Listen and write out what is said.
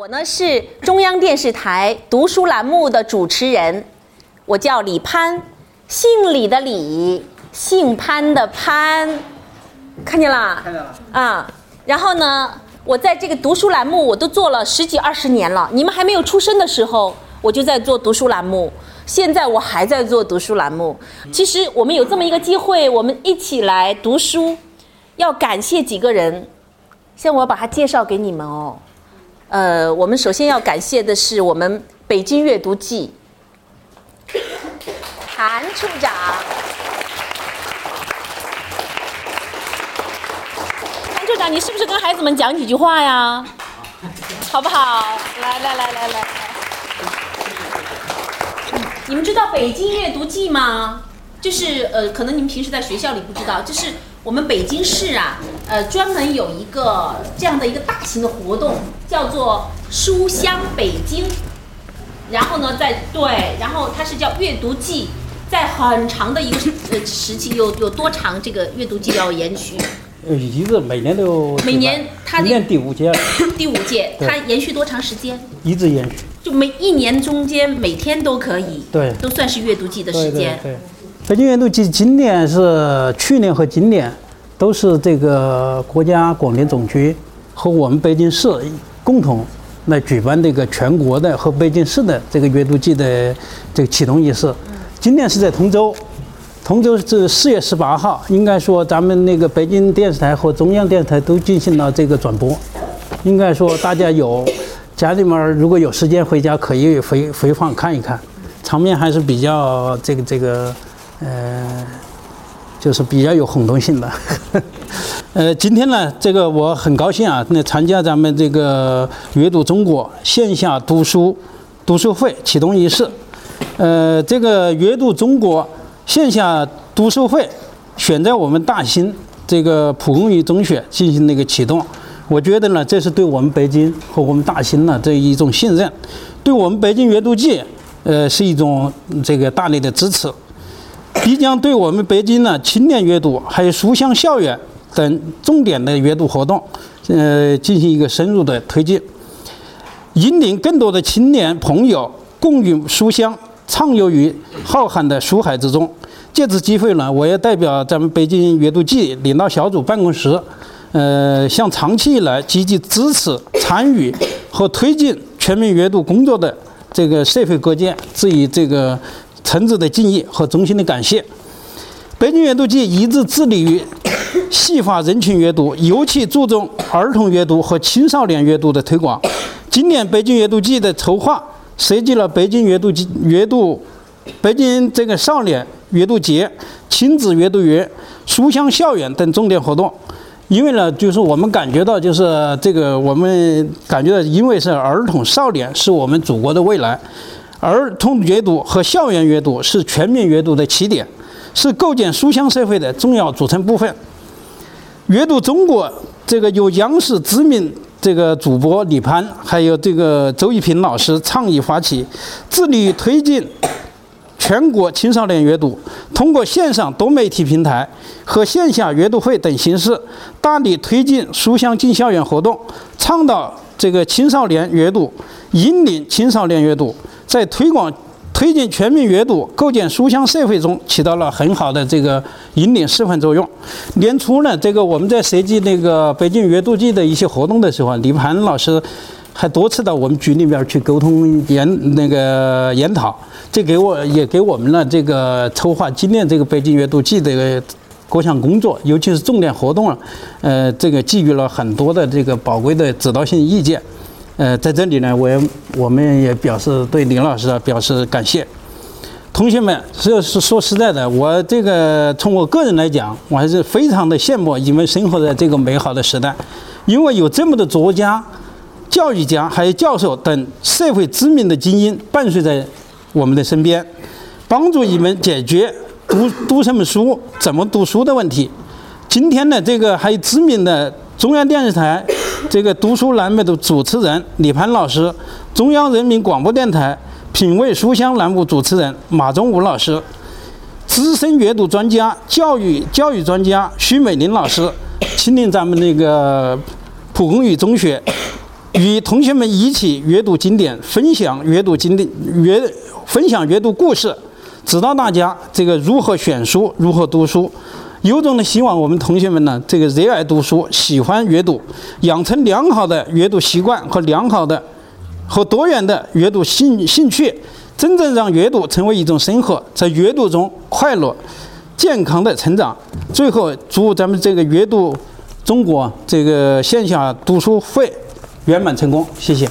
我呢是中央电视台读书栏目的主持人，我叫李潘，姓李的李，姓潘的潘，看见啦？看见了。啊，然后呢，我在这个读书栏目我都做了十几二十年了，你们还没有出生的时候，我就在做读书栏目，现在我还在做读书栏目。其实我们有这么一个机会，我们一起来读书，要感谢几个人，现在我要把它介绍给你们哦。呃，我们首先要感谢的是我们北京阅读季韩处长，韩处长，你是不是跟孩子们讲几句话呀？好不好？来来来来来，你们知道北京阅读季吗？就是呃，可能你们平时在学校里不知道，就是我们北京市啊，呃，专门有一个这样的一个大型的活动，叫做“书香北京”。然后呢，在对，然后它是叫阅读季，在很长的一个呃时期，有有多长这个阅读季要延续？呃，一直每年都有。每年它今年第五届，第五届，它延续多长时间？一直延续。就每一年中间每天都可以，对都算是阅读季的对对时间。对。北京阅读季今年是去年和今年都是这个国家广电总局和我们北京市共同来举办这个全国的和北京市的这个阅读季的这个启动仪式。今年是在通州，通州是四月十八号，应该说咱们那个北京电视台和中央电视台都进行了这个转播。应该说大家有家里面如果有时间回家可以回回放看一看，场面还是比较这个这个呃，就是比较有轰动性的。呃，今天呢，这个我很高兴啊，那参加咱们这个阅读中国线下读书读书会启动仪式。呃，这个阅读中国线下读书会选在我们大兴这个蒲公英中学进行那个启动，我觉得呢，这是对我们北京和我们大兴呢这一种信任，对我们北京阅读季，呃，是一种这个大力的支持，必将对我们北京呢青年阅读还有书香校园等重点的阅读活动，呃，进行一个深入的推进。引领更多的青年朋友共与书香，畅游于浩瀚的书海之中。借此机会呢，我也代表咱们北京阅读季领导小组办公室，呃，向长期以来积极支持、参与和推进全民阅读工作的这个社会各界致以这个诚挚的敬意和衷心的感谢。北京阅读季一直致力于细化人群阅读，尤其注重儿童阅读和青少年阅读的推广。今年北京阅读季的筹划设计了北京阅读季、阅读、北京这个少年阅读节、亲子阅读月、书香校园等重点活动。因为呢，就是我们感觉到，就是这个我们感觉到，因为是儿童少年是我们祖国的未来，儿童阅读和校园阅读是全面阅读的起点，是构建书香社会的重要组成部分。阅读中国这个由央视知名这个主播李攀，还有这个周一平老师倡议发起，致力于推进全国青少年阅读，通过线上多媒体平台和线下阅读会等形式，大力推进书香进校园活动，倡导这个青少年阅读，引领青少年阅读，在推广。推进全民阅读、构建书香社会中起到了很好的这个引领示范作用。年初呢，这个我们在设计那个北京阅读季的一些活动的时候，李盘老师还多次到我们局里边去沟通研那个研讨，这给我也给我们了这个筹划今年这个北京阅读季的各项工作，尤其是重点活动啊，呃，这个给予了很多的这个宝贵的指导性意见。呃，在这里呢，我也我们也表示对林老师啊表示感谢。同学们，是是说实在的，我这个从我个人来讲，我还是非常的羡慕你们生活在这个美好的时代，因为有这么多作家、教育家还有教授等社会知名的精英伴随在我们的身边，帮助你们解决读读什么书、怎么读书的问题。今天呢，这个还有知名的中央电视台。这个读书栏目的主持人李盘老师，中央人民广播电台品味书香栏目主持人马忠武老师，资深阅读专家、教育教育专家徐美玲老师，亲临咱们那个蒲公英中学与同学们一起阅读经典，分享阅读经典，阅分享阅读故事，指导大家这个如何选书，如何读书。由衷的希望我们同学们呢，这个热爱读书，喜欢阅读，养成良好的阅读习惯和良好的和多元的阅读兴兴趣，真正让阅读成为一种生活，在阅读中快乐、健康的成长。最后，祝咱们这个阅读中国这个线下读书会圆满成功，谢谢。